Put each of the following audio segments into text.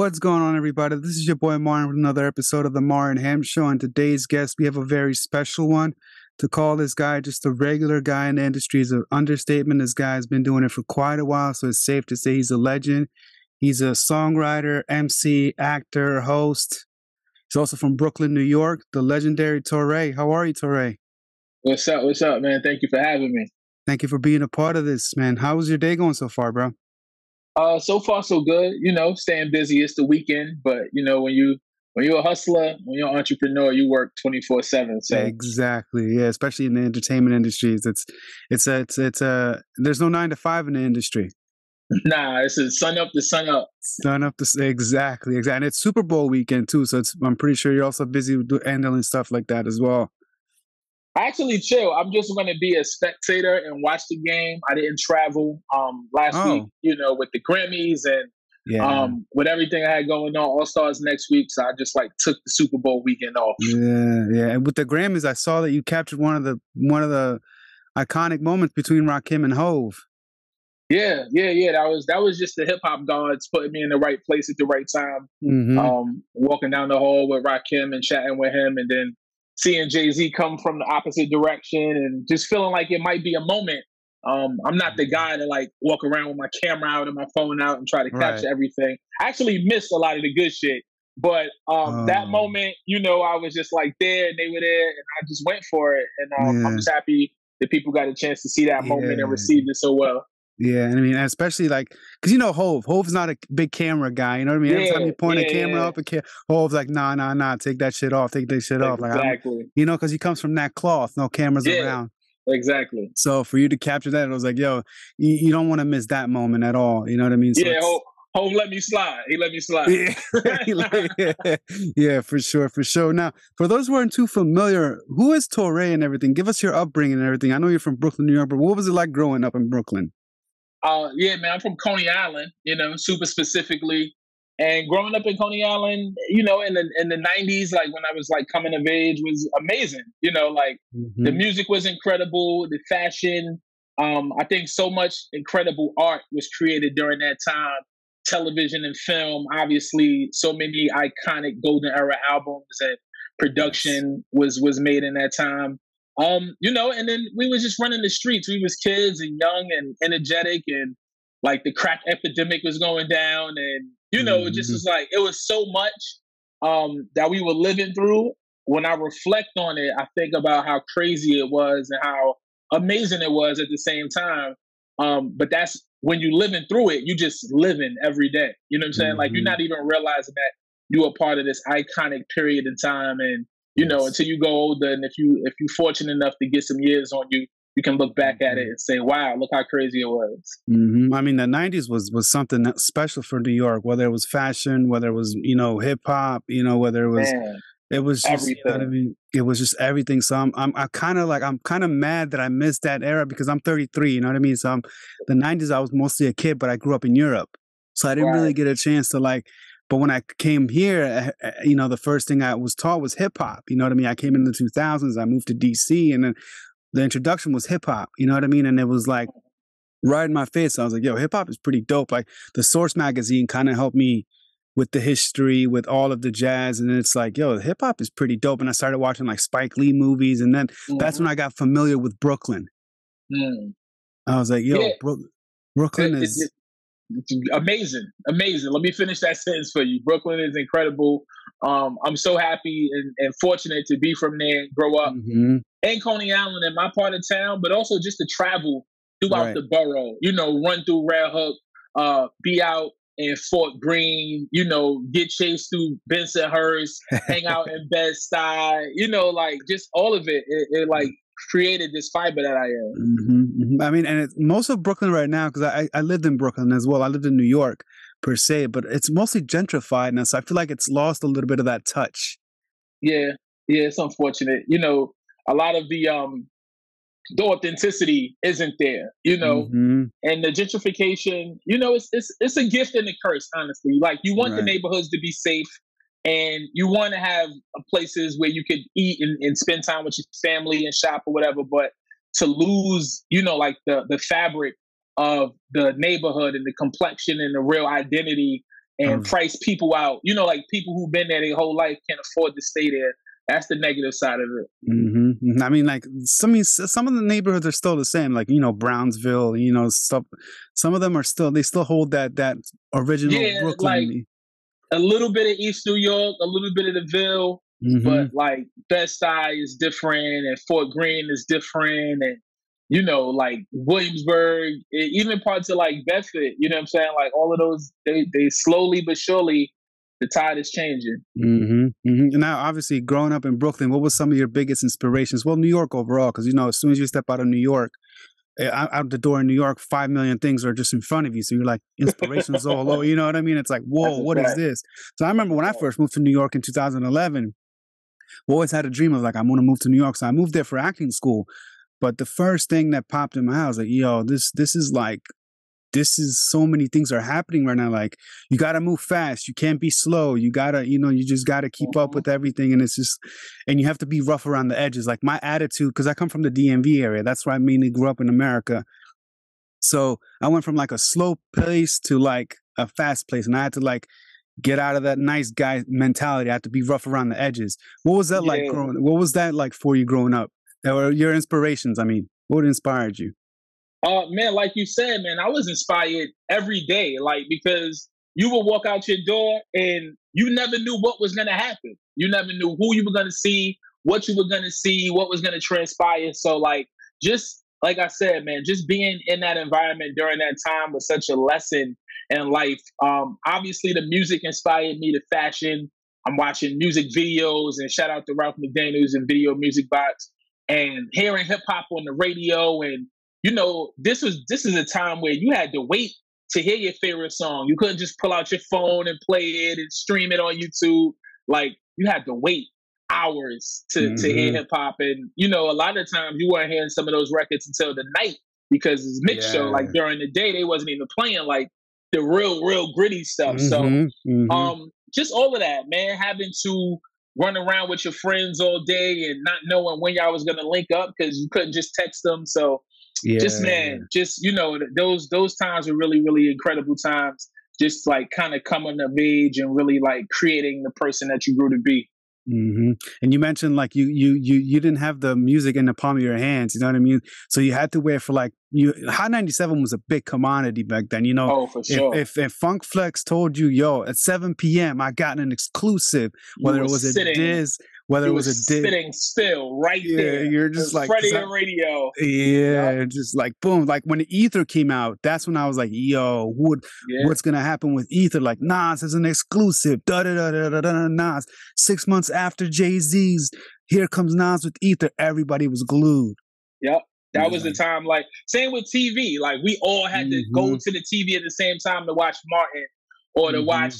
What's going on, everybody? This is your boy Martin with another episode of the Martin Ham Show. And today's guest, we have a very special one. To call this guy just a regular guy in the industry is an understatement. This guy has been doing it for quite a while, so it's safe to say he's a legend. He's a songwriter, MC, actor, host. He's also from Brooklyn, New York. The legendary Torae. How are you, Torae? What's up? What's up, man? Thank you for having me. Thank you for being a part of this, man. How was your day going so far, bro? Uh, so far so good. You know, staying busy. It's the weekend, but you know when you when you're a hustler, when you're an entrepreneur, you work twenty four seven. So exactly, yeah. Especially in the entertainment industries, it's it's a it's it's a there's no nine to five in the industry. Nah, it's a sun up to sun up. Sun up to exactly, exactly. And it's Super Bowl weekend too, so it's I'm pretty sure you're also busy handling stuff like that as well. I actually chill. I'm just going to be a spectator and watch the game. I didn't travel um, last oh. week, you know, with the Grammys and yeah. um, with everything I had going on. All Stars next week, so I just like took the Super Bowl weekend off. Yeah, yeah. And with the Grammys, I saw that you captured one of the one of the iconic moments between Rakim and Hove. Yeah, yeah, yeah. That was that was just the hip hop gods putting me in the right place at the right time. Mm-hmm. Um, walking down the hall with Rakim and chatting with him, and then seeing Jay Z come from the opposite direction and just feeling like it might be a moment. Um, I'm not the guy to like walk around with my camera out and my phone out and try to capture right. everything. I actually missed a lot of the good shit. But um, that oh. moment, you know, I was just like there and they were there and I just went for it. And um, yeah. I'm just happy that people got a chance to see that moment and received it so well. Yeah, and I mean, especially like, cause you know, Hove, Hove's not a big camera guy. You know what I mean? Every time you point yeah, a camera yeah. up, a ca- Hove's like, nah, nah, nah, take that shit off, take that shit off. Like, exactly. I'm, you know, cause he comes from that cloth, no cameras around. Exactly. So for you to capture that, it was like, yo, you, you don't want to miss that moment at all. You know what I mean? So yeah. Hove, Hove let me slide. He let me slide. Yeah. yeah, for sure, for sure. Now, for those who aren't too familiar, who is Torae and everything? Give us your upbringing and everything. I know you're from Brooklyn, New York, but what was it like growing up in Brooklyn? Uh, yeah, man, I'm from Coney Island, you know, super specifically. And growing up in Coney Island, you know, in the in the '90s, like when I was like coming of age, was amazing. You know, like mm-hmm. the music was incredible, the fashion. Um, I think so much incredible art was created during that time. Television and film, obviously, so many iconic golden era albums and production was was made in that time. Um, you know, and then we was just running the streets. We was kids and young and energetic and like the crack epidemic was going down and you know, mm-hmm. it just mm-hmm. was like it was so much um that we were living through. When I reflect on it, I think about how crazy it was and how amazing it was at the same time. Um, but that's when you're living through it, you just living every day. You know what I'm saying? Mm-hmm. Like you're mm-hmm. not even realizing that you are part of this iconic period in time and you know, until you go older, and if you if you're fortunate enough to get some years on you, you can look back at it mm-hmm. and say, "Wow, look how crazy it was." Mm-hmm. I mean, the '90s was was something special for New York. Whether it was fashion, whether it was you know hip hop, you know, whether it was. Man, it was just, everything. You know I mean, it was just everything. So I'm, I'm, I kind of like, I'm kind of mad that I missed that era because I'm 33. You know what I mean? So I'm, the 90s, I was mostly a kid, but I grew up in Europe, so I didn't right. really get a chance to like but when I came here, eh, eh, you know, the first thing I was taught was hip hop. You know what I mean? I came in the 2000s, I moved to DC, and then the introduction was hip hop. You know what I mean? And it was like right in my face. I was like, yo, hip hop is pretty dope. Like the Source magazine kind of helped me with the history, with all of the jazz. And it's like, yo, hip hop is pretty dope. And I started watching like Spike Lee movies. And then mm-hmm. that's when I got familiar with Brooklyn. Mm. I was like, yo, yeah. Bro- Brooklyn is. Amazing, amazing. Let me finish that sentence for you. Brooklyn is incredible. Um, I'm so happy and, and, fortunate to be from there and grow up mm-hmm. in Coney Island in my part of town, but also just to travel throughout right. the borough. You know, run through Red Hook, uh, be out in Fort Greene, you know, get chased through Bensonhurst, hang out in Bed Stuy, you know, like just all of it. It, it like created this fiber that I am. Mm-hmm, mm-hmm. I mean, and it, most of Brooklyn right now, because I, I lived in Brooklyn as well. I lived in New York per se, but it's mostly gentrified now. So I feel like it's lost a little bit of that touch. Yeah, yeah, it's unfortunate. You know, a lot of the um the authenticity isn't there, you know, mm-hmm. and the gentrification, you know, it's it's it's a gift and a curse, honestly. Like you want right. the neighborhoods to be safe, and you want to have places where you could eat and, and, spend time with your family and shop or whatever but to lose you know like the the fabric of the neighborhood and the complexion and the real identity and price people out. You know, like people who've been there their whole life can't afford to stay there. That's the negative side of it. Mm-hmm. mm-hmm. I mean, like some some of the neighborhoods are still the same. Like you know, Brownsville. You know, stuff. Some of them are still they still hold that that original yeah, Brooklyn. Like a little bit of East New York, a little bit of the Ville, mm-hmm. but like Bed-Stuy is different, and Fort Greene is different, and you know, like Williamsburg, even parts of like Bedford, you know what I'm saying? Like all of those, they, they slowly but surely, the tide is changing. Mm-hmm, mm-hmm. And now, obviously, growing up in Brooklyn, what was some of your biggest inspirations? Well, New York overall, because, you know, as soon as you step out of New York, Eh, out the door in New York, five million things are just in front of you. So you're like, inspiration's all over. You know what I mean? It's like, whoa, what is this? So I remember when I first moved to New York in 2011, I always had a dream of like, I'm going to move to New York. So I moved there for acting school. But the first thing that popped in my head was like, yo, this this is like this is so many things are happening right now. Like you gotta move fast. You can't be slow. You gotta, you know, you just gotta keep up with mm-hmm. everything. And it's just and you have to be rough around the edges. Like my attitude, because I come from the DMV area. That's where I mainly grew up in America. So I went from like a slow pace to like a fast place. And I had to like get out of that nice guy mentality. I had to be rough around the edges. What was that yeah. like growing what was that like for you growing up? or your inspirations? I mean, what inspired you? Uh, man, like you said, man, I was inspired every day, like because you would walk out your door and you never knew what was going to happen. You never knew who you were going to see, what you were going to see, what was going to transpire. So, like, just like I said, man, just being in that environment during that time was such a lesson in life. Um, obviously, the music inspired me to fashion. I'm watching music videos and shout out to Ralph McDaniels and Video Music Box and hearing hip hop on the radio and you know this was this is a time where you had to wait to hear your favorite song. You couldn't just pull out your phone and play it and stream it on YouTube. Like you had to wait hours to mm-hmm. to hear mm-hmm. hip hop and you know a lot of times you weren't hearing some of those records until the night because it's mix yeah. show like during the day they wasn't even playing like the real real gritty stuff mm-hmm. so mm-hmm. um just all of that man having to run around with your friends all day and not knowing when y'all was gonna link up because you couldn't just text them. So yeah. just man, just you know, those those times were really, really incredible times. Just like kind of coming of age and really like creating the person that you grew to be. Mm-hmm. And you mentioned like you you you you didn't have the music in the palm of your hands. You know what I mean? So you had to wait for like you. Hot ninety seven was a big commodity back then. You know, oh for sure. If, if, if Funk Flex told you, yo, at seven p.m. I got an exclusive, whether it was a Diz whether it was, was a sitting still right yeah, there. You're just like Freddie on radio. Yeah, yep. just like boom. Like when Ether came out, that's when I was like, yo, what yeah. what's gonna happen with Ether? Like Nas is an exclusive. Da da da da da da Nas. Six months after Jay Z's, here comes Nas with Ether. Everybody was glued. Yep. That was the time, like same with TV. Like we all had mm-hmm. to go to the TV at the same time to watch Martin or to mm-hmm. watch,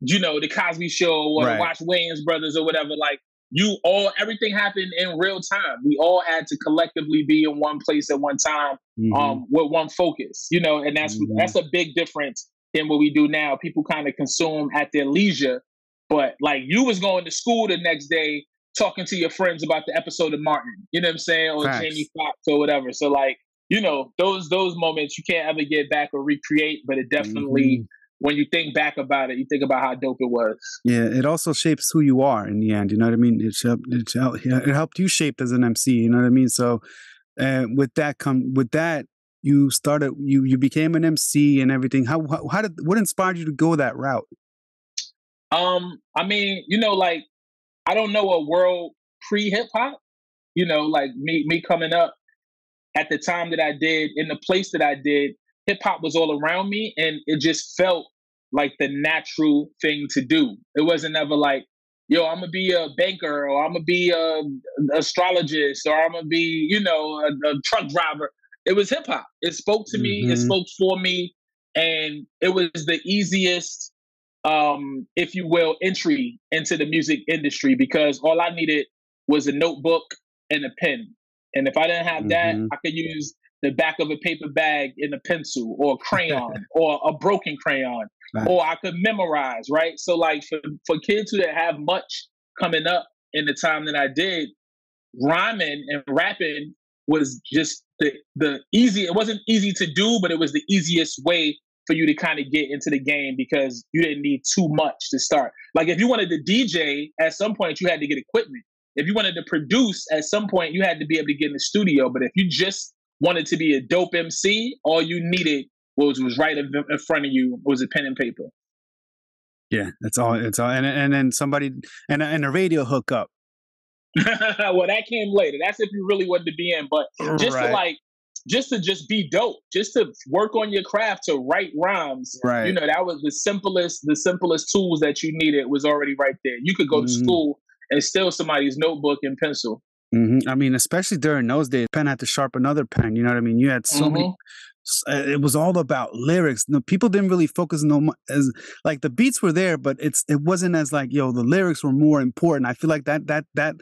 you know, the Cosby Show or right. to watch Wayans Brothers or whatever. Like you all everything happened in real time. We all had to collectively be in one place at one time, mm-hmm. um, with one focus. You know, and that's mm-hmm. that's a big difference than what we do now. People kind of consume at their leisure, but like you was going to school the next day talking to your friends about the episode of Martin. You know what I'm saying, or Facts. Jamie Foxx or whatever. So like you know those those moments you can't ever get back or recreate, but it definitely. When you think back about it, you think about how dope it was. Yeah, it also shapes who you are in the end. You know what I mean? It helped, it helped, it helped you shape as an MC. You know what I mean? So, uh, with that come with that, you started you you became an MC and everything. How, how how did what inspired you to go that route? Um, I mean, you know, like I don't know a world pre hip hop. You know, like me me coming up at the time that I did in the place that I did, hip hop was all around me, and it just felt like the natural thing to do. It wasn't ever like, yo, I'm gonna be a banker or I'm gonna be a astrologist or I'm gonna be, you know, a, a truck driver. It was hip hop. It spoke to mm-hmm. me. It mm-hmm. spoke for me, and it was the easiest, um, if you will, entry into the music industry because all I needed was a notebook and a pen. And if I didn't have mm-hmm. that, I could use the back of a paper bag in a pencil or a crayon or a broken crayon Right. Or I could memorize, right? So like for, for kids who didn't have much coming up in the time that I did, rhyming and rapping was just the the easy it wasn't easy to do, but it was the easiest way for you to kind of get into the game because you didn't need too much to start. Like if you wanted to DJ, at some point you had to get equipment. If you wanted to produce, at some point you had to be able to get in the studio. But if you just wanted to be a dope MC, all you needed was was right in front of you was a pen and paper. Yeah, that's all. It's all, and and then somebody and and a radio hookup. well, that came later. That's if you really wanted to be in, but just right. to like just to just be dope, just to work on your craft to write rhymes. Right. You know, that was the simplest, the simplest tools that you needed was already right there. You could go mm-hmm. to school and steal somebody's notebook and pencil. Mm-hmm. I mean, especially during those days, pen had to sharpen another pen. You know what I mean? You had so mm-hmm. many. Uh, it was all about lyrics. No, people didn't really focus no as like the beats were there, but it's it wasn't as like yo the lyrics were more important. I feel like that that that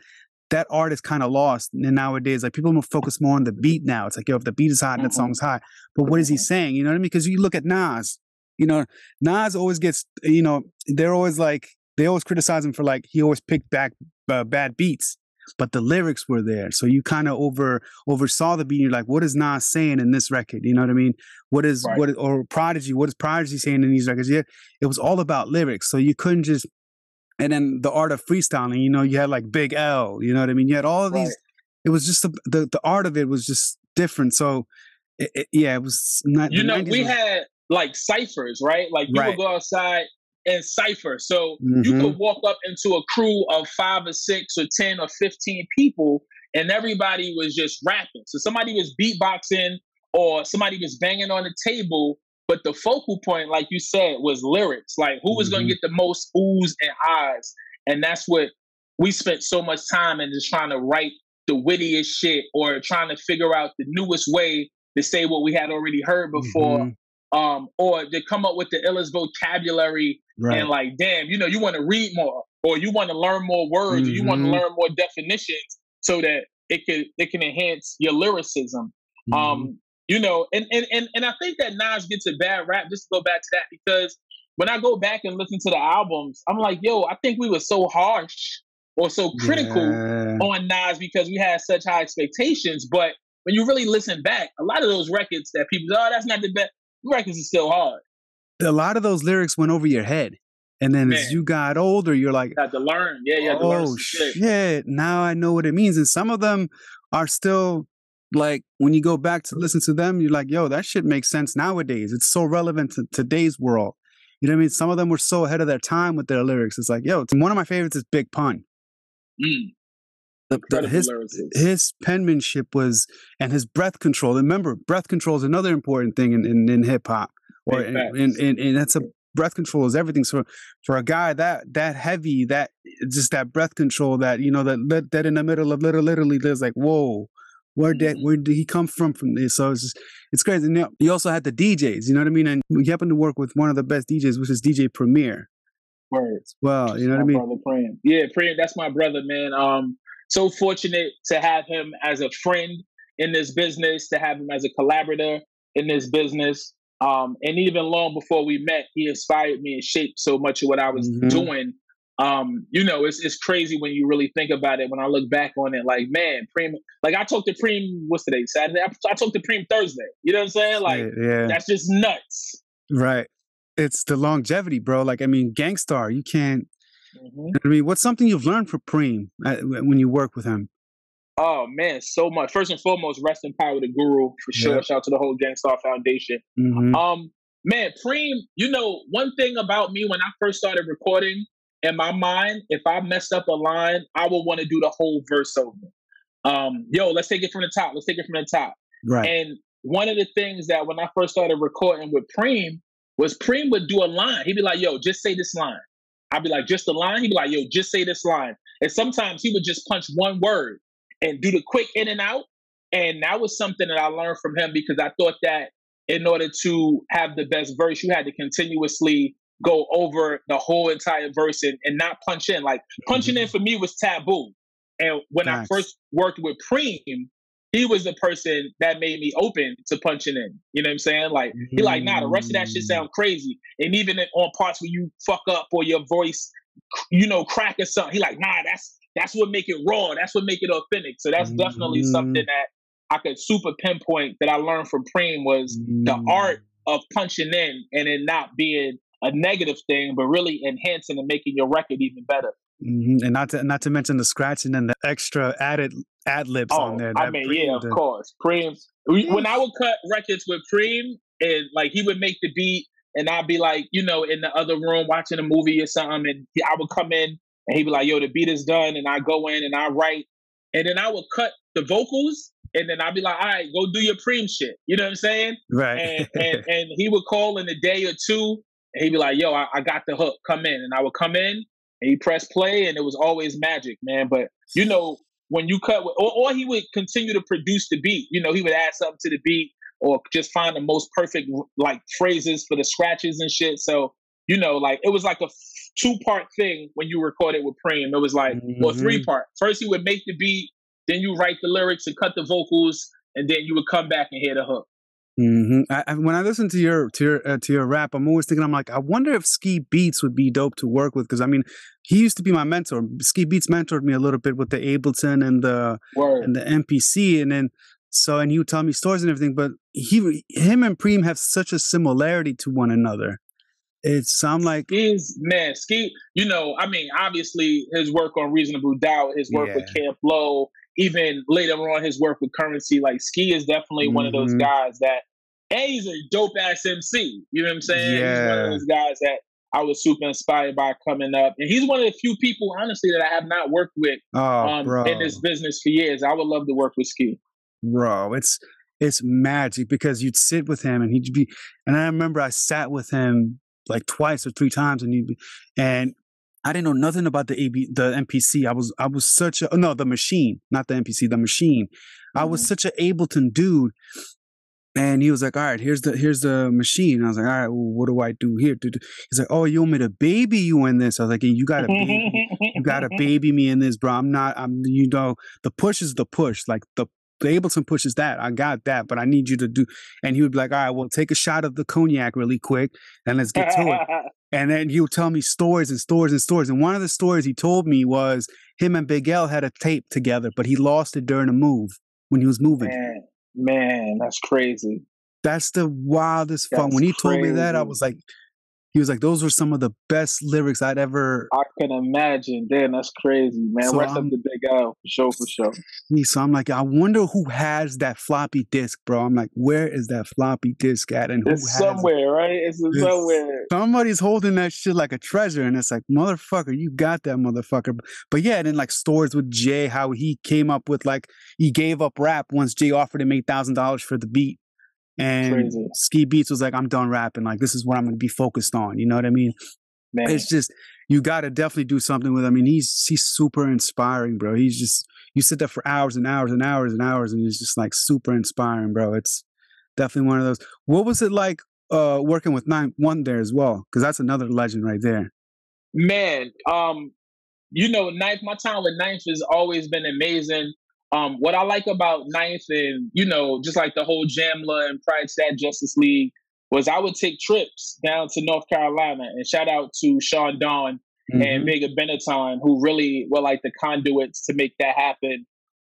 that art is kind of lost and nowadays. Like people focus more on the beat now. It's like, yo, if the beat is hot and that mm-hmm. song's hot, but what is he saying? You know what I mean? Because you look at Nas, you know, Nas always gets, you know, they're always like, they always criticize him for like he always picked back uh, bad beats, but the lyrics were there. So you kind of over oversaw the beat. You're like, what is Nas saying in this record? You know what I mean? What is right. what or Prodigy? What is Prodigy saying in these records? Yeah, it was all about lyrics. So you couldn't just and then the art of freestyling. You know, you had like Big L. You know what I mean? You had all of these. Right. It was just the, the, the art of it was just different. So, it, it, yeah, it was not. You know, we had like ciphers, right? Like you right. would go outside and cipher. So mm-hmm. you could walk up into a crew of five or six or ten or fifteen people, and everybody was just rapping. So somebody was beatboxing or somebody was banging on the table, but the focal point, like you said, was lyrics. Like who was mm-hmm. going to get the most oohs and ahs, and that's what we spent so much time in just trying to write the wittiest shit or trying to figure out the newest way to say what we had already heard before. Mm-hmm. Um, or to come up with the illest vocabulary right. and like, damn, you know, you want to read more, or you want to learn more words, mm-hmm. or you want to mm-hmm. learn more definitions, so that it can it can enhance your lyricism. Mm-hmm. Um, you know, and, and and and I think that Nas gets a bad rap. Just to go back to that because when I go back and listen to the albums, I'm like, yo, I think we were so harsh or so critical yeah. on Nas because we had such high expectations. But when you really listen back, a lot of those records that people, oh, that's not the best. Records are still hard. A lot of those lyrics went over your head. And then Man. as you got older, you're like, you had to learn. Yeah, you had to oh, learn. shit. shit. Now I know what it means. And some of them are still like when you go back to listen to them, you're like, yo, that shit makes sense nowadays. It's so relevant to today's world. You know what I mean? Some of them were so ahead of their time with their lyrics. It's like, yo, one of my favorites is Big Pun. Mm. The, the, his his penmanship was and his breath control. Remember, breath control is another important thing in, in, in hip hop, or in, in, in, and that's a breath control is everything. So for a guy that that heavy, that just that breath control, that you know that that in the middle of literally, literally, there's like whoa, where did where did he come from from this? So it's just, it's crazy. And you also had the DJs, you know what I mean? And we happen to work with one of the best DJs, which is DJ Premier. Words. Well, you know what I mean? Brother Prem. Yeah, Prem, that's my brother, man. Um, so fortunate to have him as a friend in this business, to have him as a collaborator in this business. Um, and even long before we met, he inspired me and shaped so much of what I was mm-hmm. doing um, you know, it's it's crazy when you really think about it. When I look back on it, like man, Preem, like I talked to Preem, what's today, Saturday? I, I talked to Preem Thursday. You know what I'm saying? Like, yeah, that's just nuts. Right. It's the longevity, bro. Like, I mean, Gang Starr, you can't. Mm-hmm. I mean, what's something you've learned from Preem uh, when you work with him? Oh man, so much. First and foremost, rest in power, the guru for sure. Shout out to the whole Gang Starr Foundation. Mm-hmm. Um, man, Preem, you know, one thing about me when I first started recording, in my mind, if I messed up a line, I would want to do the whole verse over. Um, yo, let's take it from the top. Let's take it from the top. Right. And one of the things that when I first started recording with Preem was Preem would do a line. He'd be like, yo, just say this line. I'd be like, just a line. He'd be like, yo, just say this line. And sometimes he would just punch one word and do the quick in and out. And that was something that I learned from him because I thought that in order to have the best verse, you had to continuously go over the whole entire verse and, and not punch in. Like punching in mm-hmm. for me was taboo. And when nice. I first worked with Preem, he was the person that made me open to punching in. You know what I'm saying? Like he like, nah, the rest of that shit sound mm. crazy. And even on parts where you fuck up or your voice, you know, crack or something, he like, nah, that's that's what make it raw. That's what make it authentic. So that's definitely mm-hmm. something that I could super pinpoint that I learned from Preem was mm-hmm. the art of punching in and it not being a negative thing, but really enhancing and making your record even better. Mm-hmm. And not to not to mention the scratching and the extra added ad libs oh, on there. I mean, yeah, of course. Preem. When I would cut records with Preem, and like he would make the beat, and I'd be like, you know, in the other room watching a movie or something, and he, I would come in, and he'd be like, "Yo, the beat is done," and I go in and I write, and then I would cut the vocals, and then I'd be like, "All right, go do your Preem shit." You know what I'm saying? Right. And and, and he would call in a day or two, and he'd be like, "Yo, I, I got the hook. Come in," and I would come in and he pressed play, and it was always magic, man. But you know, when you cut, or, or he would continue to produce the beat. You know, he would add something to the beat, or just find the most perfect like phrases for the scratches and shit. So you know, like it was like a two part thing when you recorded with Preem. It was like, mm-hmm. or three part. First, he would make the beat, then you write the lyrics and cut the vocals, and then you would come back and hear the hook. Mm-hmm. I, I, when I listen to your to your uh, to your rap, I'm always thinking, I'm like, I wonder if Ski Beatz would be dope to work with because I mean, he used to be my mentor. Ski Beatz mentored me a little bit with the Ableton and the Word. and the MPC, and then so and he would tell me stories and everything. But he, him and Preem have such a similarity to one another. It sound like he's man, Ski. You know, I mean, obviously his work on Reasonable Doubt, his work yeah. with Camp Lo, even later on his work with Currency. Like Ski is definitely mm-hmm. one of those mm-hmm. guys that and he's a dope ass MC. You know what I'm saying? Yeah. He's one of those guys that I was super inspired by coming up. And he's one of the few people, honestly, that I have not worked with oh, um, in this business for years. I would love to work with Ski. Bro, it's it's magic because you'd sit with him and he'd be and I remember I sat with him like twice or three times and he'd be and I didn't know nothing about the AB the MPC. I was I was such a no the machine, not the MPC, the machine. Mm-hmm. I was mm-hmm. such an Ableton dude and he was like, "All right, here's the here's the machine." I was like, "All right, well, what do I do here?" He's like, "Oh, you want me to baby you in this?" I was like, "You gotta baby, you gotta baby me in this, bro. I'm not. I'm you know the push is the push. Like the the Ableton pushes that. I got that, but I need you to do." And he would be like, "All right, well, take a shot of the cognac really quick, and let's get to it." and then he would tell me stories and stories and stories. And one of the stories he told me was him and Big L had a tape together, but he lost it during a move when he was moving. Man. Man, that's crazy. That's the wildest that's fun. When he crazy. told me that, I was like, he was like, those were some of the best lyrics I'd ever. I can imagine. Damn, that's crazy, man. So Rest I'm, up the big L for sure, for sure. So I'm like, I wonder who has that floppy disk, bro. I'm like, where is that floppy disk at? And who it's somewhere, it? right? It's, it's somewhere. Somebody's holding that shit like a treasure, and it's like, motherfucker, you got that motherfucker. But yeah, and then like stories with Jay, how he came up with like he gave up rap once Jay offered him eight thousand dollars for the beat. And Crazy. Ski Beatz was like, I'm done rapping. Like, this is what I'm going to be focused on. You know what I mean? Man. It's just, you got to definitely do something with him. I mean, he's, he's super inspiring, bro. He's just, you sit there for hours and hours and hours and hours and it's just like super inspiring, bro. It's definitely one of those. What was it like uh, working with Ninth Wonder as well? Because that's another legend right there. Man, um, you know, Ninth, my time with Ninth has always been amazing. Um, what I like about Ninth and, you know, just like the whole Jamla and Pride Stat Justice League was I would take trips down to North Carolina and shout out to Sean Dawn mm-hmm. and Mega Benetton who really were like the conduits to make that happen.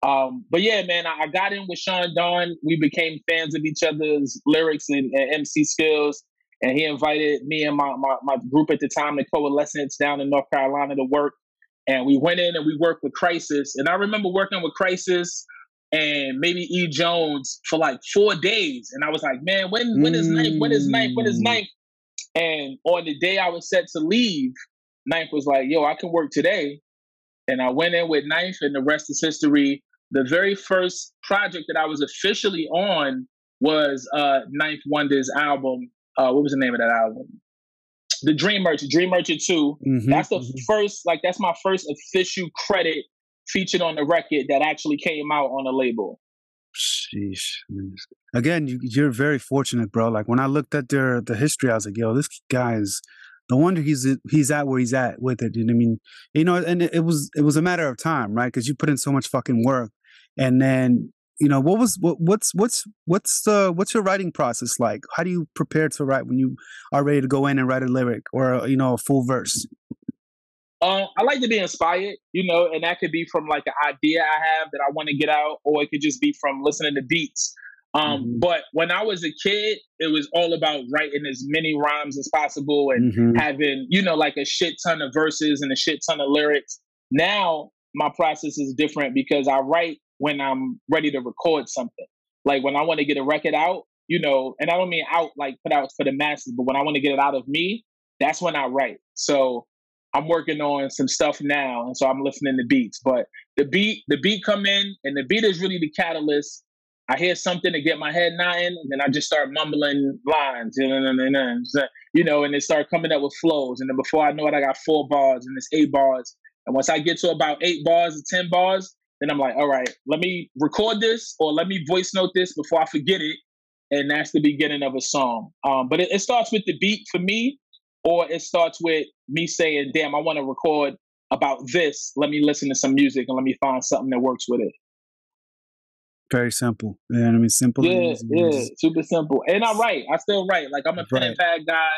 Um, but yeah, man, I, I, got in with Sean Dawn. We became fans of each other's lyrics and, and MC skills. And he invited me and my, my, my group at the time, the Coalescence, down in North Carolina to work and we went in and we worked with Khrysis. And I remember working with Khrysis and maybe E. Jones for like four days. And I was like, man, when when is ninth? When is ninth? When is ninth? And on the day I was set to leave, Ninth was like, yo, I can work today. And I went in with Ninth, and the rest is history. The very first project that I was officially on was uh Ninth Wonder's album. Uh, what was the name of that album? The Dream Merchant, Dream Merchant 2. Mm-hmm, that's the mm-hmm. first, like, that's my first official credit featured on the record that actually came out on the label. Sheesh. Again, you, are very fortunate, bro. Like when I looked at their the history, I was like, yo, this guy is. No wonder he's he's at where he's at with it. You know I mean? You know, and it, it was it was a matter of time, right? Because you put in so much fucking work, and then you know what was what, what's what's what's the what's your writing process like how do you prepare to write when you are ready to go in and write a lyric or you know a full verse um, I like to be inspired, you know, and that could be from like an idea I have that I want to get out, or it could just be from listening to beats. Um, mm-hmm. But when I was a kid, it was all about writing as many rhymes as possible and mm-hmm. having, you know, like a shit ton of verses and a shit ton of lyrics. Now my process is different because I write when I'm ready to record something. Like when I want to get a record out, you know, and I don't mean out like put out for the masses, but when I want to get it out of me, that's when I write. So I'm working on some stuff now, and so I'm listening to beats. But the beat, the beat come in, and the beat is really the catalyst. I hear something to get my head nodding, and then I just start mumbling lines, you know, and they start coming up with flows. And then before I know it, I got four bars, and it's eight bars. And once I get to about eight bars or ten bars, then I'm like, all right, let me record this or let me voice note this before I forget it. And that's the beginning of a song. Um, but it, it starts with the beat for me, or it starts with me saying, damn, I want to record about this. Let me listen to some music and let me find something that works with it. Very simple. Yeah, I mean, simple. Yeah, yeah, super simple. And I write. I still write. Like I'm a pen and pad guy.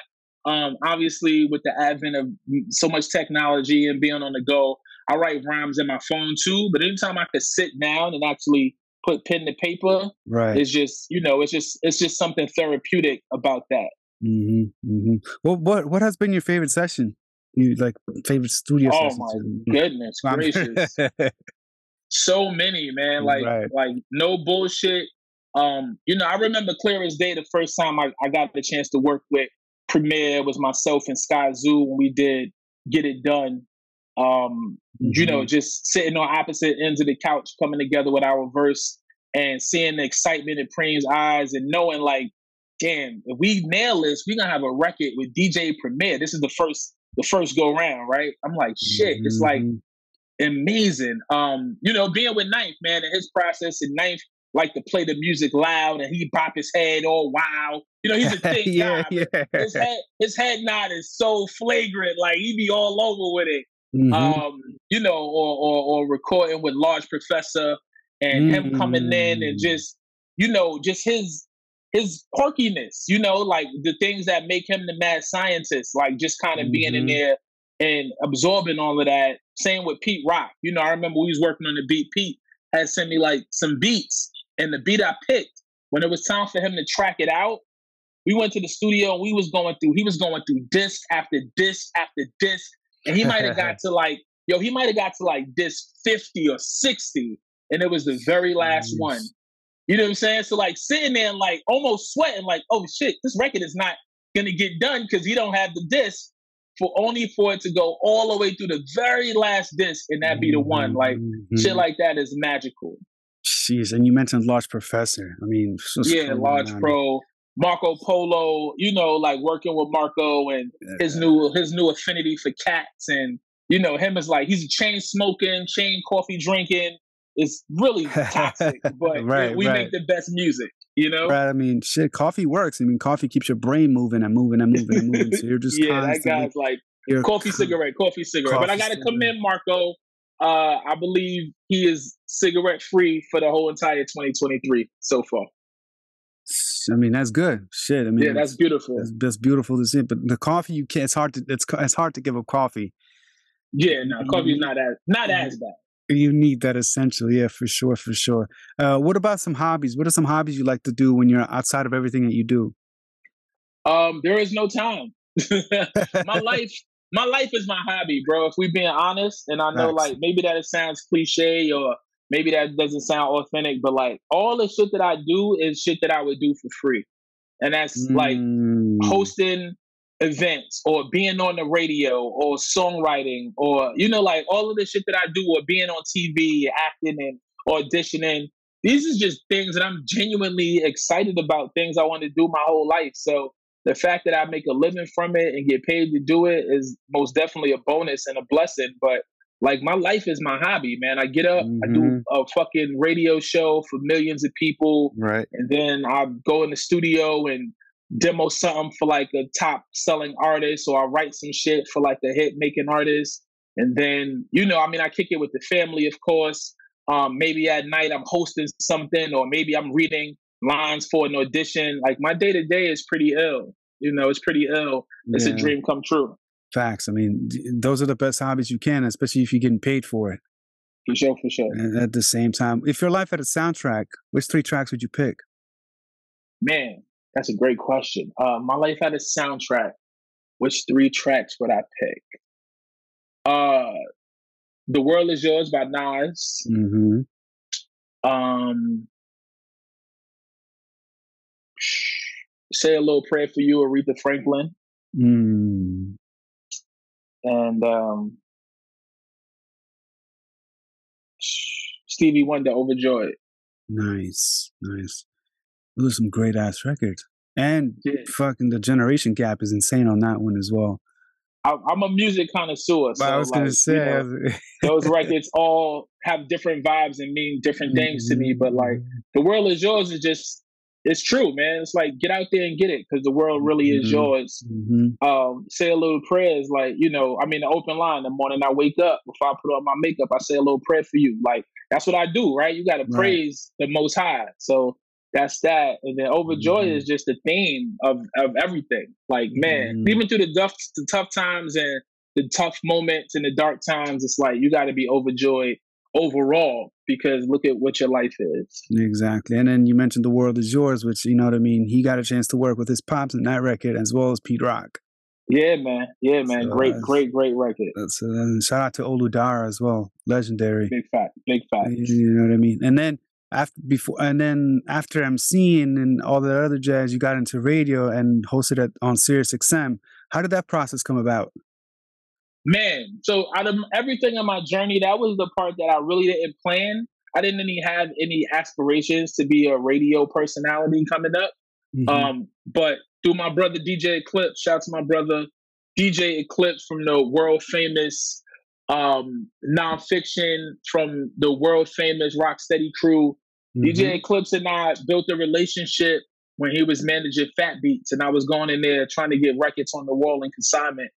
Um, obviously, with the advent of so much technology and being on the go, I write rhymes in my phone too. But anytime I could sit down and actually put pen to paper, right, it's just you know, it's just it's just something therapeutic about that. Mm-hmm, mm-hmm. Well, what what has been your favorite session? You like favorite studio? Oh my goodness gracious! so many, man. Like right. like no bullshit. Um, you know, I remember clear as day the first time I, I got the chance to work with Premier was myself and Skyzoo when we did Get It Done. Um, mm-hmm. you know, mm-hmm. just sitting on opposite ends of the couch, coming together with our verse and seeing the excitement in Preem's eyes and knowing like damn, if we nail this, we're gonna have a record with DJ Premier. This is the first the first go round, right? I'm like, shit, mm-hmm. it's like amazing. Um, you know, being with Ninth, man, and his process and Ninth like to play the music loud and he bop his head all wow. You know, he's a thing yeah, guy. Yeah. His head his head nod is so flagrant, like he be all over with it. Mm-hmm. Um, you know, or, or or recording with Large Professor and mm-hmm. him coming in and mm. just, you know, just his his quirkiness, you know, like the things that make him the mad scientist, like just kind of mm-hmm. being in mm-hmm. there and absorbing all of that. Same with Pete Rock. You know, I remember we was working on the beat. Pete had sent me like some beats, and the beat I picked when it was time for him to track it out. We went to the studio and we was going through. He was going through disc after disc after disc, and he might have got to like yo. He might have got to like this fifty or sixty, and it was the very last one. You know what I'm saying? So like sitting there and like almost sweating, like, oh shit, this record is not gonna get done because he don't have the disc for only for it to go all the way through the very last disc and that be the one. Like mm-hmm. shit like that is magical. Jeez, and you mentioned Large Professor. I mean, yeah, Large Pro, Marco Polo. You know, like working with Marco and yeah. his new his new affinity for cats, and you know him is like he's chain smoking, chain coffee drinking, it's really toxic, but right, we, right. make the best music. You know, right? I mean, shit. Coffee works. I mean, coffee keeps your brain moving and moving and moving and moving. So you're just yeah. That guy's like coffee cigarette, coffee cigarette. Coffee but I got to commend Marco. Uh, I believe he is cigarette free for the whole entire 2023 so far. I mean, that's good. Shit. I mean, yeah, that's beautiful. That's, that's, beautiful to see. But the coffee, you can't. It's hard to. It's it's hard to give up coffee. Yeah, no, coffee is not as not as bad. You need that essential, yeah, for sure, for sure. Uh, what about some hobbies? What are some hobbies you like to do when you're outside of everything that you do? Um, there is no time. my life, my life is my hobby, bro. If we're being honest, and I know like maybe that it sounds cliche or maybe that doesn't sound authentic, but like all the shit that I do is shit that I would do for free, and that's mm. like hosting events or being on the radio or songwriting or you know like all of the shit that I do or being on TV, acting and auditioning. These are just things that I'm genuinely excited about, things I want to do my whole life. So the fact that I make a living from it and get paid to do it is most definitely a bonus and a blessing. But like my life is my hobby, man. I get up, mm-hmm. I do mm-hmm. a fucking radio show for millions of people, right? And then I go in the studio and demo something for like a top selling artist or I write some shit for like a hit making artist. And then, you know, I mean, I kick it with the family, of course. Um, maybe at night I'm hosting something or maybe I'm reading lines for an audition. Like my day to day is pretty ill. You know, it's pretty ill. It's yeah. a dream come true. Facts. I mean, those are the best hobbies you can, especially if you're getting paid for it. For sure, for sure. And at the same time, if your life had a soundtrack, which three tracks would you pick? Man, that's a great question. Uh, my life had a soundtrack. Which three tracks would I pick? Uh, "The World Is Yours" by Nas. Mm-hmm. Um, "Say a Little Prayer for You," Aretha Franklin. Mm. And um, Stevie Wonder, "Overjoyed." Nice, nice. Those are some great ass records. And yeah. fucking the generation gap is insane on that one as well. I, am a music connoisseur. So I was like, gonna say you know, those records all have different vibes and mean different things to me. But like mm-hmm. the world is yours is just it's true, man. It's like get out there and get it because the world really is mm-hmm. yours. Mm-hmm. Um, say a little prayers, like you know. I mean, the open line. The morning I wake up, before I put on my makeup, I say a little prayer for you. Like that's what I do, right? You got to right. praise the Most High. So that's that. And then overjoy mm-hmm. is just the theme of of everything. Like man, mm-hmm. even through the tough the tough times and the tough moments and the dark times, it's like you got to be overjoyed overall because look at what your life is. Exactly. And then you mentioned the world is yours, which you know what I mean. He got a chance to work with his pops in that record as well as Pete Rock. Yeah, man. Yeah, man. So, great, uh, great, great record. So then shout out to Olu Dara as well. Legendary. Big fact. Big fact. You know what I mean? And then after before and then after MCing and all the other jazz, you got into radio and hosted it on Sirius XM. How did that process come about? Man, so out of everything in my journey, that was the part that I really didn't plan. I didn't any have any aspirations to be a radio personality coming up. Mm-hmm. Um, but through my brother DJ Eclipse, shout out to my brother DJ Eclipse from the world famous um, Non Phixion from the world famous Rocksteady crew. Mm-hmm. DJ Eclipse and I built a relationship when he was managing Fat Beats, and I was going in there trying to get records on the wall in consignment.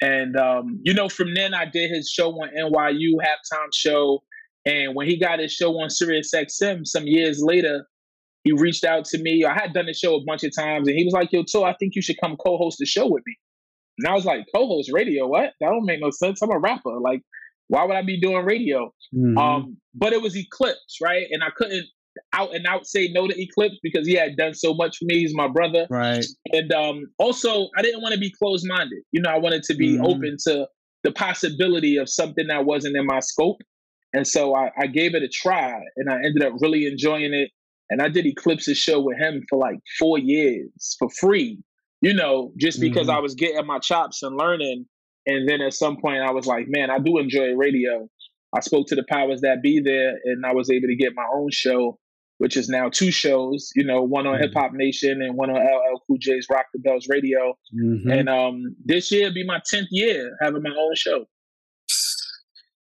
And um, you know, from then I did his show on NYU halftime show, and when he got his show on Sirius XM some years later, he reached out to me. I had done the show a bunch of times, and he was like, "Yo, Toe, I think you should come co-host the show with me." And I was like, co-host radio? What? That don't make no sense. I'm a rapper. Like, why would I be doing radio? Mm-hmm. Um, but it was Eclipse, right? And I couldn't out and out say no to Eclipse because he had done so much for me. He's my brother. Right. And um, also I didn't want to be closed minded. You know, I wanted to be mm-hmm. open to the possibility of something that wasn't in my scope. And so I, I gave it a try and I ended up really enjoying it. And I did Eclipse's show with him for like four years for free you know, just because mm-hmm. I was getting my chops and learning. And then at some point, I was like, man, I do enjoy radio. I spoke to the powers that be there, and I was able to get my own show, which is now two shows. You know, one on mm-hmm. Hip Hop Nation and one on LL Cool J's Rock the Bells Radio. Mm-hmm. And um, this year be my tenth year having my own show.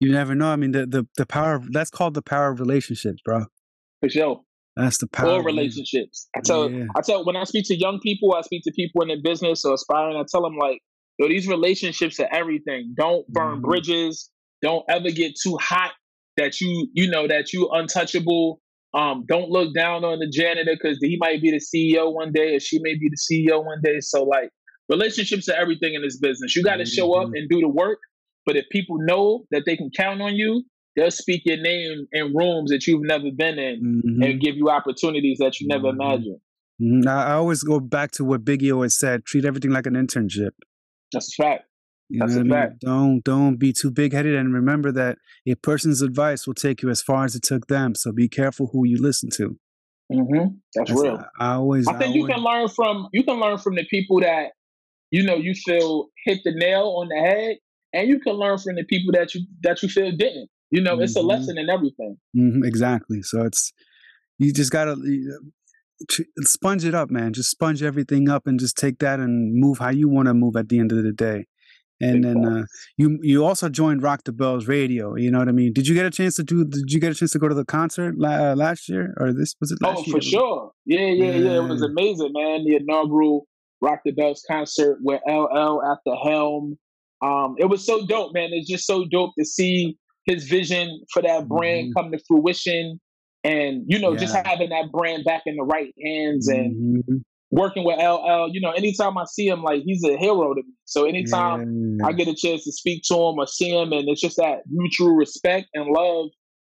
You never know. I mean, the the the power of, that's called the power of relationships, bro. For sure. That's the power. Or relationships. I tell yeah. I tell when I speak to young people, I speak to people in the business or aspiring, I tell them like, yo, these relationships are everything. Don't burn mm-hmm. bridges. Don't ever get too hot that you, you know, that you untouchable. Um, don't look down on the janitor because he might be the CEO one day or she may be the CEO one day. So like relationships are everything in this business. You got to mm-hmm. show up mm-hmm. and do the work. But if people know that they can count on you, they'll speak your name in rooms that you've never been in mm-hmm. and give you opportunities that you never mm-hmm. imagined. Mm-hmm. I always go back to what Biggie always said: treat everything like an internship. That's a fact. You That's a fact. I mean? Don't don't be too big headed, and remember that a person's advice will take you as far as it took them. So be careful who you listen to. Mm-hmm. That's, That's, real. I, I always. I think I you can learn from you can learn from the people that you know you feel hit the nail on the head, and you can learn from the people that you that you feel didn't. You know, mm-hmm. it's a mm-hmm. lesson in everything. Mm-hmm, exactly. So it's you just gotta sponge it up, man. Just sponge everything up and just take that and move how you want to move at the end of the day. And Big then uh, you you also joined Rock the Bells Radio. You know what I mean? Did you get a chance to do? Did you get a chance to go to the concert uh, last year or this was it? Last oh, year? for sure. Yeah, yeah, yeah, yeah. It was amazing, man. The inaugural Rock the Bells concert with LL at the helm. Um, it was so dope, man. It's just so dope to see his vision for that brand mm-hmm. come to fruition and you know yeah. just having that brand back in the right hands and mm-hmm. Working with LL you know anytime I see him like he's a hero to me so anytime yeah. I get a chance to speak to him or see him and it's just that mutual respect and love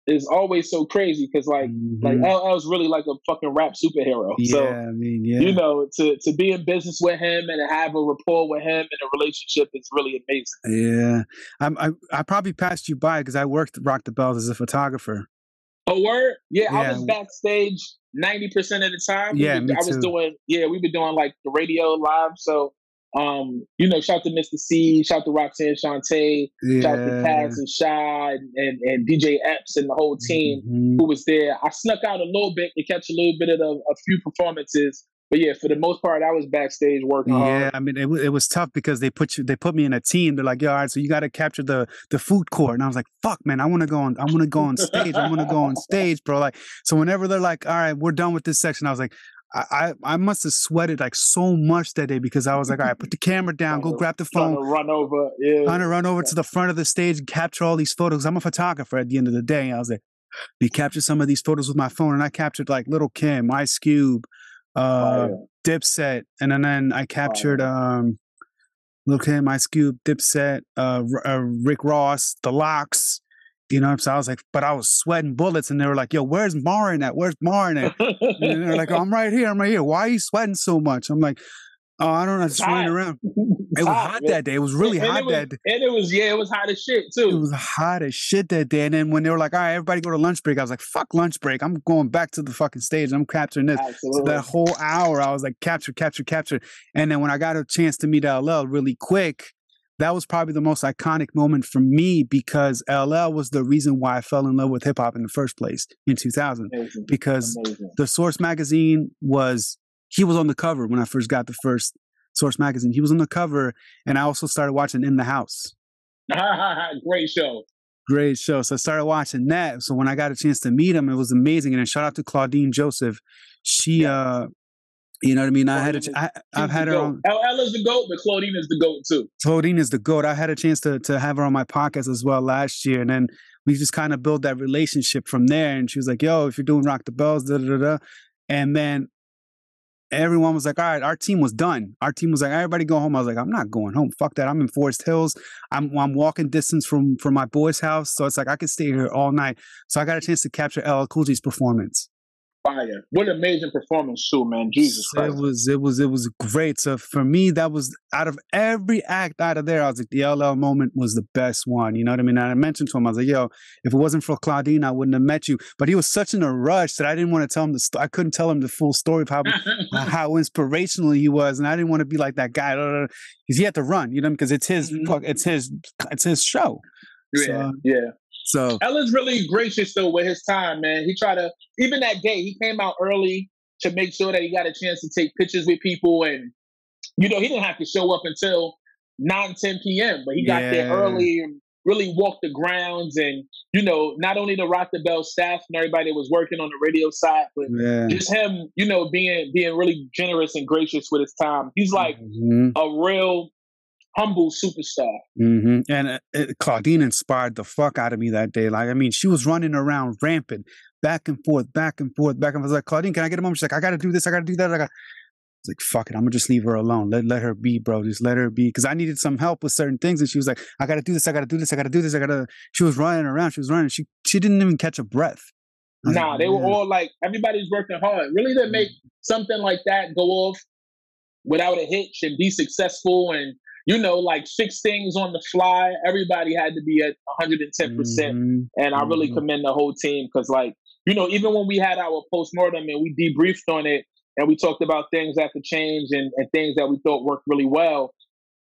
is always so crazy because like mm-hmm. like LL is really like a fucking rap superhero. Yeah, so, I mean, yeah. You know, to to be in business with him and have a rapport with him and a relationship is really amazing. Yeah, I'm, I I probably passed you by because I worked Rock the Bells as a photographer. Oh, word? Yeah, yeah. I was backstage ninety percent of the time. Yeah, me I was doing. Yeah, we were doing like the radio live. So um, you know, shout to Mr. Cee, shout to Roxanne Shante, yeah. shout to Kaz and Shy and, and, and, DJ Epps and the whole team mm-hmm. who was there. I snuck out a little bit to catch a little bit of the, a few performances. But yeah, for the most part, I was backstage working. Yeah, hard. I mean, it, it was tough because they put you, they put me in a team. They're like, "Yo, all right, so you got to capture the the food court," and I was like, "Fuck, man, I want to go on, I want to go on stage, I want to go on stage, bro." Like, so whenever they're like, "All right, we're done with this section," I was like, I, I must have sweated like so much that day because I was like, all right, put the camera down, go grab the phone, run over, yeah, trying to run over to the front of the stage and capture all these photos. I'm a photographer at the end of the day. I was like, we captured some of these photos with my phone, and I captured like Little Kim, Ice Cube, uh, Dipset, and then, then I captured um, Little Kim, Ice Cube, Dipset, uh, uh, Rick Ross, The LOX. you know, so I was like, but I was sweating bullets, and they were like, "Yo, where's Marin at? Where's Marin at?" and they're like, oh, "I'm right here. I'm right here. Why are you sweating so much?" I'm like, "Oh, I don't know. Just running around." It was hot, hot that day. It was really and, hot and was, that day. And it was yeah, it was hot as shit too. It was hot as shit that day. And then when they were like, "All right, everybody go to lunch break," I was like, "Fuck lunch break. I'm going back to the fucking stage. I'm capturing this." So that whole hour, I was like, "Capture, capture, capture." And then when I got a chance to meet LL really quick that was probably the most iconic moment for me because LL was the reason why I fell in love with hip hop in the first place in 2000. Amazing. Because Amazing. the Source magazine was, he was on the cover when I first got the first Source magazine. He was on the cover, and I also started watching In the House. Great show. Great show. So I started watching that. So when I got a chance to meet him, it was amazing. And then shout out to Claudine Joseph. She yeah. uh you know what I mean? I had a, I, I've had her on. LL is the goat, but Claudine is the goat too. Claudine is the goat. I had a chance to to have her on my podcast as well last year, and then we just kind of built that relationship from there. And she was like, "Yo, if you're doing Rock the Bells, da da da,", da. and then everyone was like, "All right, our team was done. Our team was like, everybody go home." I was like, "I'm not going home. Fuck that. I'm in Forest Hills. I'm I'm walking distance from from my boy's house, so it's like I could stay here all night." So I got a chance to capture LL Cool J's performance fire. What an amazing performance too, man. Jesus Christ. It was it was it was great. So for me, that was out of every act out of there, I was like, the LL moment was the best one. You know what I mean? And I mentioned to him, I was like, yo, if it wasn't for Claudine, I wouldn't have met you. But he was such in a rush that I didn't want to tell him the sto- I couldn't tell him the full story of how how inspirational he was. And I didn't want to be like that guy. Because he had to run, you know, because it's his mm-hmm. it's his it's his show. Yeah, so, yeah. So LL's really gracious though with his time, man. He tried to even that day he came out early to make sure that he got a chance to take pictures with people and you know he didn't have to show up until 9 10 p.m but he got yeah. there early and really walked the grounds and you know not only the Rock the Bells staff and everybody that was working on the radio side but yeah. just him you know being being really generous and gracious with his time he's like mm-hmm. a real humble superstar. Mm-hmm. And uh, it, Claudine inspired the fuck out of me that day. Like, I mean, she was running around rampant, back and forth, back and forth, back and forth. I was like, Claudine, can I get a moment? She's like, I got to do this, I got to do that. I got. I was like, fuck it, I'm gonna just leave her alone. Let let her be, bro. Just let her be. Cause I needed some help with certain things. And she was like, I gotta do this, I gotta do this, I gotta do this, I gotta she was running around, she was running. She she didn't even catch a breath. Nah, like, they were all like everybody's working hard. Really to make something like that go off without a hitch and be successful and you know, like fix things on the fly. Everybody had to be at 110%. percent mm-hmm. And I really mm-hmm. commend the whole team because, like, you know, even when we had our postmortem and we debriefed on it and we talked about things that could change and, and things that we thought worked really well,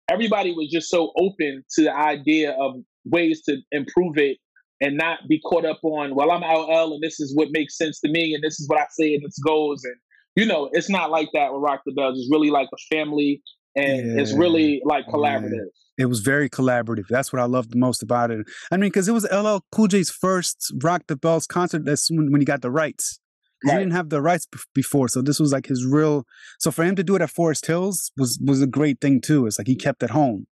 everybody was just so open to the idea of ways to improve it and not be caught up on, well, I'm LL and this is what makes sense to me and this is what I say and this goes. And, you know, it's not like that with Rock the Bells. It's really like a family and yeah. it's really like collaborative. Yeah. It was very collaborative. That's what I loved the most about it. I mean, because it was LL Cool J's first Rock the Bells concert. That's when, when he got the rights. Right. He didn't have the rights b- before, so this was like his real. So for him to do it at Forest Hills was was a great thing too. It's like he kept it home.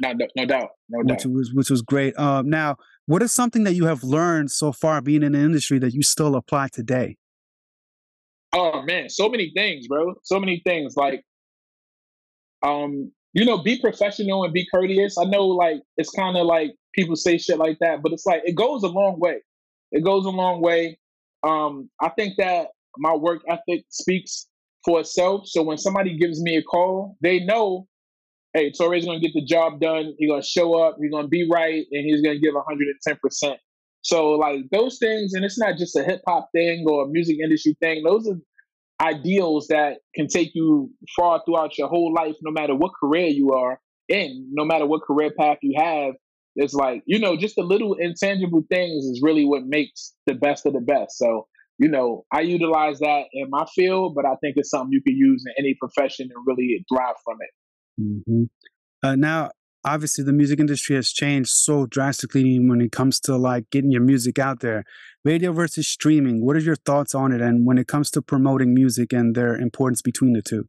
No, no, no doubt, no doubt. Which was which was great. Um, now, what is something that you have learned so far being in the industry that you still apply today? Oh man, so many things, bro. So many things. Like um, you know, be professional and be courteous. I know like it's kind of like people say shit like that, but it's like it goes a long way. it goes a long way. Um, I think that my work ethic speaks for itself. So when somebody gives me a call, they know, hey, Torae's gonna get the job done. He's gonna show up. He's gonna be right, and he's gonna give 110 percent. So like those things, and it's not just a hip hop thing or a music industry thing. Those are ideals that can take you far throughout your whole life, no matter what career you are in, no matter what career path you have. It's like, you know, just the little intangible things is really what makes the best of the best. So, you know, I utilize that in my field, but I think it's something you can use in any profession and really thrive from it. Mm-hmm. Uh, now, obviously, the music industry has changed so drastically when it comes to like getting your music out there. Radio versus streaming, what are your thoughts on it? And when it comes to promoting music and their importance between the two?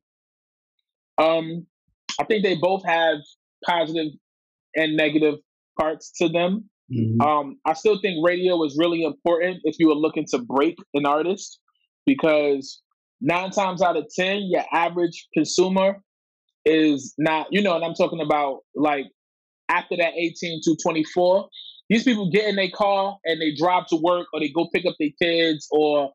Um, I think they both have positive and negative parts to them. Mm-hmm. Um, I still think radio is really important if you are looking to break an artist because nine times out of 10, your average consumer is not, you know, and I'm talking about like after that 18 to 24, these people get in their car and they drive to work or they go pick up their kids or,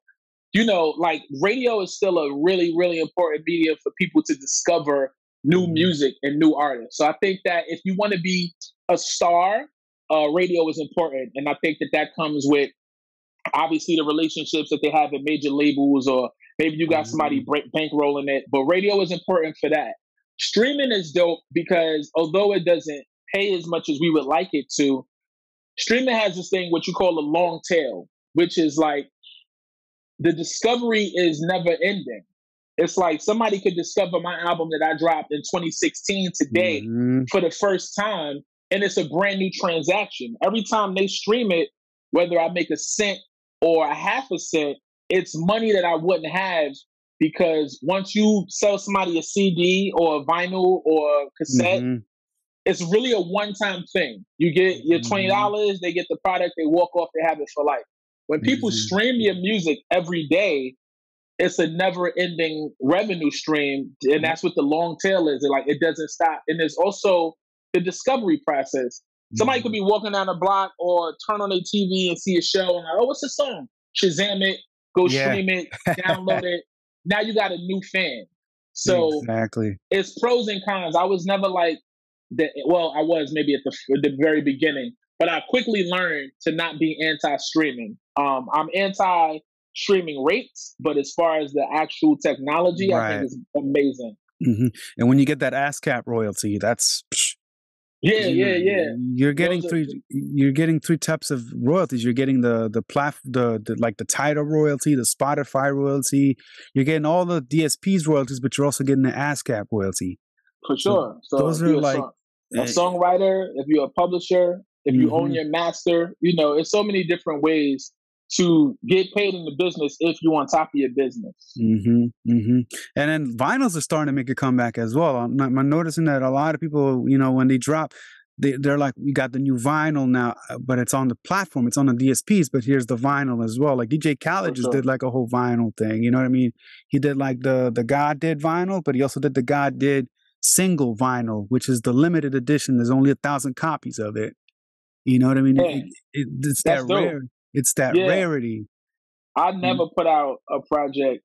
you know, like radio is still a really, really important medium for people to discover new mm-hmm. music and new artists. So I think that if you want to be a star, uh, radio is important, and I think that that comes with obviously the relationships that they have at major labels, or maybe you got somebody mm-hmm. bankrolling it. But radio is important for that. Streaming is dope because although it doesn't pay as much as we would like it to, streaming has this thing what you call a long tail, which is like the discovery is never ending. It's like somebody could discover my album that I dropped in 2016 today mm-hmm. for the first time, and it's a brand new transaction. Every time they stream it, whether I make a cent or a half a cent, it's money that I wouldn't have because once you sell somebody a CD or a vinyl or a cassette, mm-hmm. It's really a one time thing. You get your $20, mm-hmm. they get the product, they walk off, they have it for life. When people mm-hmm. stream your music every day, it's a never ending revenue stream. And mm-hmm. that's what the long tail is. It like it doesn't stop. And there's also the discovery process. Somebody could mm-hmm. be walking down the block or turn on their TV and see a show and like, oh, what's the song? Shazam it, go yeah. stream it, download it. Now you got a new fan. So exactly, it's pros and cons. I was never like that. Well, I was maybe at the the very beginning, but I quickly learned to not be anti-streaming. Um, I'm anti streaming rates, but as far as the actual technology, right. I think it's amazing. Mm-hmm. And when you get that ASCAP royalty, that's psh, yeah, yeah, yeah. You're getting Those three. Are, you're getting three types of royalties. You're getting the the plat the, the like the title royalty, the Spotify royalty. You're getting all the DSPs royalties, but you're also getting the ASCAP royalty. For sure. So, those are like a songwriter. If you're a publisher, if you mm-hmm. own your master, you know, it's so many different ways to get paid in the business if you're on top of your business. Mm-hmm, mm-hmm. And then vinyls are starting to make a comeback as well. I'm, I'm noticing that a lot of people, you know, when they drop, they, they're like, we got the new vinyl now, uh, but it's on the platform, it's on the DSPs, but here's the vinyl as well. Like DJ Khaled just did like a whole vinyl thing. You know what I mean? He did like the the God did vinyl, but he also did the God did single vinyl, which is the limited edition. There's only a thousand copies of it. You know what I mean? It, it, it's that dope. rare. It's that yeah. rarity. I never put out a project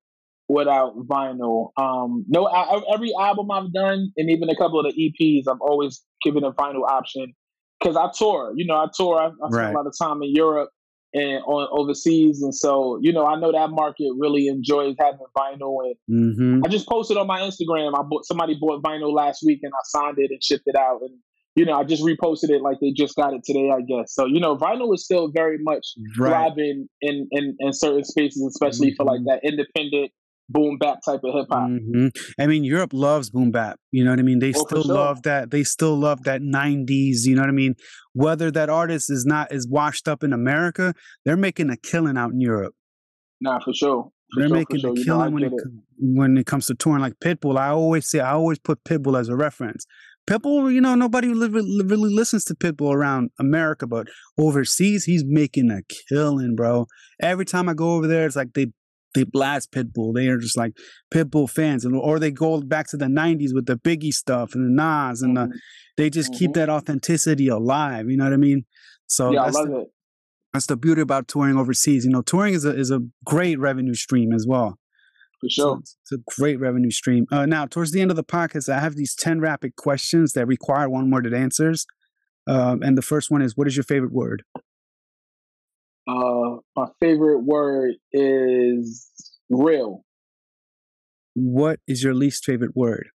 without vinyl. Um, no, I, every album I've done, and even a couple of the EPs, I'm always giving a vinyl option because I tour. You know, I tour. I, I right. a lot of time in Europe and on overseas, and so you know, I know that market really enjoys having vinyl. And mm-hmm. I just posted on my Instagram. I bought somebody bought vinyl last week, and I signed it and shipped it out, and you know, I just reposted it like they just got it today, I guess. So, you know, vinyl is still very much right. thriving in, in, in certain spaces, especially mm-hmm. for like that independent boom bap type of hip hop. Mm-hmm. I mean, Europe loves boom bap. You know what I mean? They oh, still sure. love that. They still love that '90s. You know what I mean? Whether that artist is not as washed up in America, they're making a killing out in Europe. Nah, for sure. For they're sure, making sure. a killing when it, it, when it comes to touring. Like Pitbull, I always say, I always put Pitbull as a reference. Pitbull, you know, nobody really, really listens to Pitbull around America, but overseas, he's making a killing, bro. Every time I go over there, it's like they they blast Pitbull. They are just like Pitbull fans, and or they go back to the '90s with the Biggie stuff and the Nas, and mm-hmm. the, they just mm-hmm. keep that authenticity alive. You know what I mean? So yeah, I love the, it. That's the beauty about touring overseas. You know, touring is a is a great revenue stream as well. For sure, it's, it's a great revenue stream. Uh, now, towards the end of the podcast, I have these ten rapid questions that require one worded answers. Um, and the first one is, what is your favorite word? Uh, my favorite word is real. What is your least favorite word?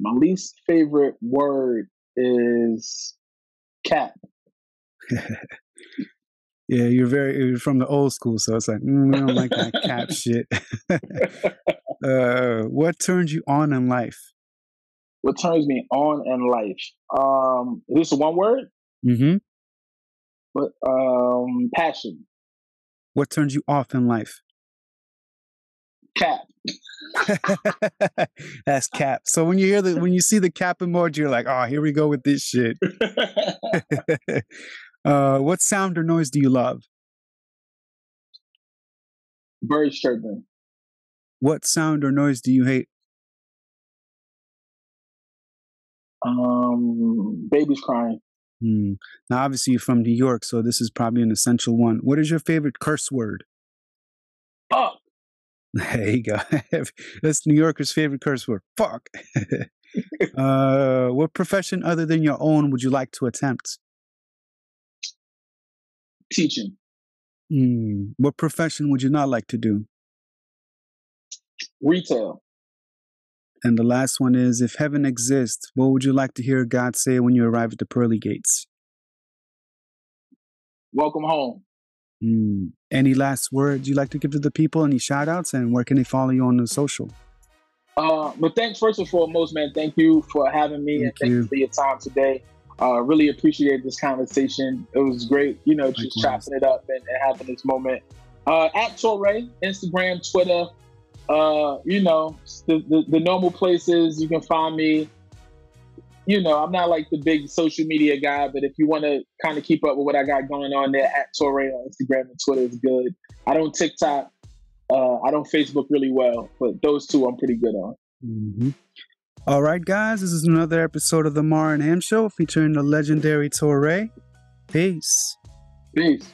My least favorite word is cap. yeah, you're very you're from the old school, so it's like mm, I don't like that cap shit. uh, what turns you on in life? What turns me on in life? Um, is this one word? Mm-hmm. But um, passion. What turns you off in life? Cap. That's cap. So when you hear the when you see the cap emoji, you're like, oh, here we go with this shit. uh, what sound or noise do you love? Birds chirping. What sound or noise do you hate? Um, babies crying. Hmm. Now, obviously, you're from New York, so this is probably an essential one. What is your favorite curse word? Fuck. There you go. That's New Yorker's favorite curse word. Fuck. uh, what profession other than your own would you like to attempt? Teaching. Mm. What profession would you not like to do? Retail. And the last one is if heaven exists, what would you like to hear God say when you arrive at the pearly gates? Welcome home. Mm. Any last words you'd like to give to the people? Any shout outs? And where can they follow you on the social? Uh, but thanks, first and foremost, man. Thank you for having me thank and thank you. you for your time today. Uh, really appreciate this conversation. It was great, you know, just Likewise. chopping it up and, and having this moment. Uh, at Torae, Instagram, Twitter, uh, you know, the, the, the normal places you can find me. You know, I'm not like the big social media guy, but if you want to kind of keep up with what I got going on there, at Torae on Instagram and Twitter is good. I don't TikTok, uh, I don't Facebook really well, but those two I'm pretty good on. Mm-hmm. All right, guys, this is another episode of the Mar and Ham Show featuring the legendary Torae. Peace. Peace.